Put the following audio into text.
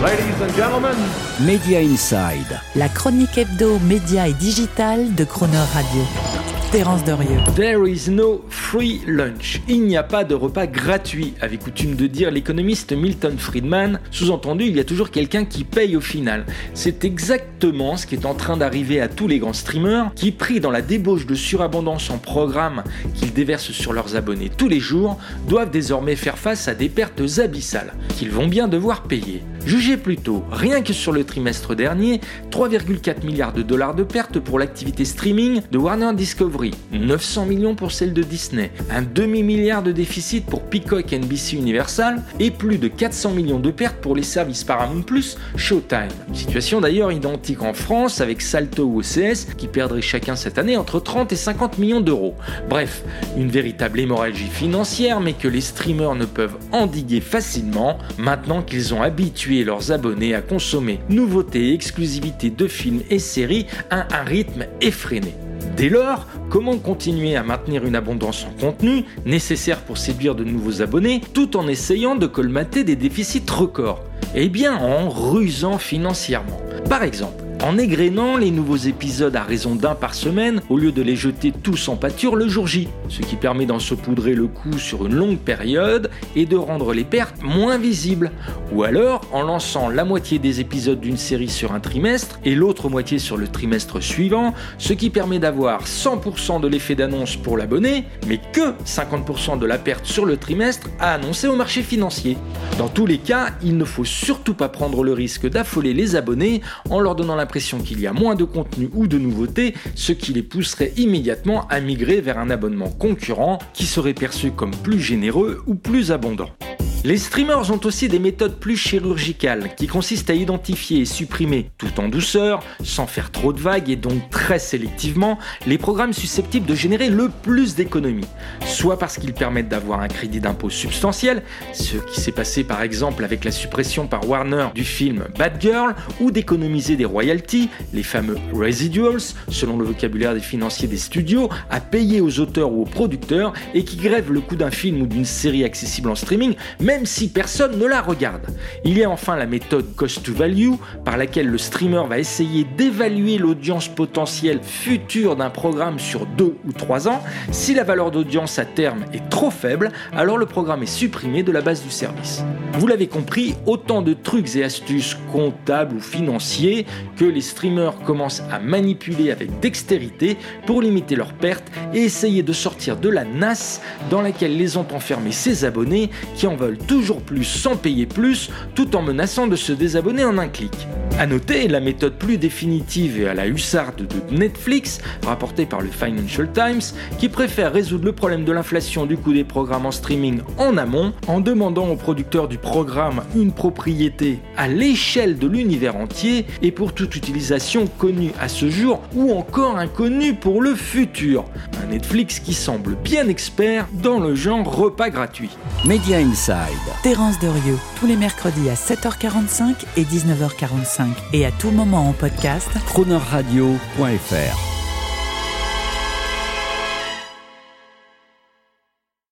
Ladies and gentlemen, Media Inside. La chronique hebdo, média et digital de Croner Radio. Terence Derieux. There is no free lunch. Il n'y a pas de repas gratuit, avait coutume de dire l'économiste Milton Friedman. Sous-entendu, il y a toujours quelqu'un qui paye au final. C'est exactement ce qui est en train d'arriver à tous les grands streamers qui, pris dans la débauche de surabondance en programmes qu'ils déversent sur leurs abonnés tous les jours, doivent désormais faire face à des pertes abyssales qu'ils vont bien devoir payer. Jugez plutôt, rien que sur le trimestre dernier, 3,4 milliards de dollars de pertes pour l'activité streaming de Warner Discovery, 900 millions pour celle de Disney, un demi-milliard de déficit pour Peacock NBC Universal et plus de 400 millions de pertes pour les services Paramount Plus Showtime. Situation d'ailleurs identique en France avec Salto ou OCS qui perdraient chacun cette année entre 30 et 50 millions d'euros. Bref, une véritable hémorragie financière mais que les streamers ne peuvent endiguer facilement maintenant qu'ils ont habitué leurs abonnés à consommer nouveautés et exclusivités de films et séries à un rythme effréné. Dès lors, comment continuer à maintenir une abondance en contenu nécessaire pour séduire de nouveaux abonnés tout en essayant de colmater des déficits records? Eh bien en rusant financièrement. Par exemple, en égrénant les nouveaux épisodes à raison d'un par semaine au lieu de les jeter tous en pâture le jour J, ce qui permet d'en saupoudrer le coût sur une longue période et de rendre les pertes moins visibles. Ou alors en lançant la moitié des épisodes d'une série sur un trimestre et l'autre moitié sur le trimestre suivant, ce qui permet d'avoir 100% de l'effet d'annonce pour l'abonné, mais que 50% de la perte sur le trimestre à annoncer au marché financier. Dans tous les cas, il ne faut surtout pas prendre le risque d'affoler les abonnés en leur donnant la l'impression qu'il y a moins de contenu ou de nouveautés, ce qui les pousserait immédiatement à migrer vers un abonnement concurrent qui serait perçu comme plus généreux ou plus abondant. Les streamers ont aussi des méthodes plus chirurgicales qui consistent à identifier et supprimer tout en douceur, sans faire trop de vagues et donc très sélectivement, les programmes susceptibles de générer le plus d'économies. Soit parce qu'ils permettent d'avoir un crédit d'impôt substantiel, ce qui s'est passé par exemple avec la suppression par Warner du film Bad Girl, ou d'économiser des royalties, les fameux residuals, selon le vocabulaire des financiers des studios, à payer aux auteurs ou aux producteurs et qui grèvent le coût d'un film ou d'une série accessible en streaming, même si personne ne la regarde. Il y a enfin la méthode cost to value, par laquelle le streamer va essayer d'évaluer l'audience potentielle future d'un programme sur deux ou trois ans. Si la valeur d'audience à terme est trop faible, alors le programme est supprimé de la base du service. Vous l'avez compris, autant de trucs et astuces comptables ou financiers que les streamers commencent à manipuler avec dextérité pour limiter leurs pertes et essayer de sortir de la nasse dans laquelle les ont enfermés ses abonnés qui en veulent toujours plus sans payer plus, tout en menaçant de se désabonner en un clic. A noter la méthode plus définitive et à la hussarde de Netflix, rapportée par le Financial Times, qui préfère résoudre le problème de l'inflation du coût des programmes en streaming en amont, en demandant aux producteurs du programme une propriété à l'échelle de l'univers entier et pour toute utilisation connue à ce jour ou encore inconnue pour le futur. Un Netflix qui semble bien expert dans le genre repas gratuit. Media Inside. Terence Derieux, tous les mercredis à 7h45 et 19h45 et à tout moment en podcast. Cronerradio.fr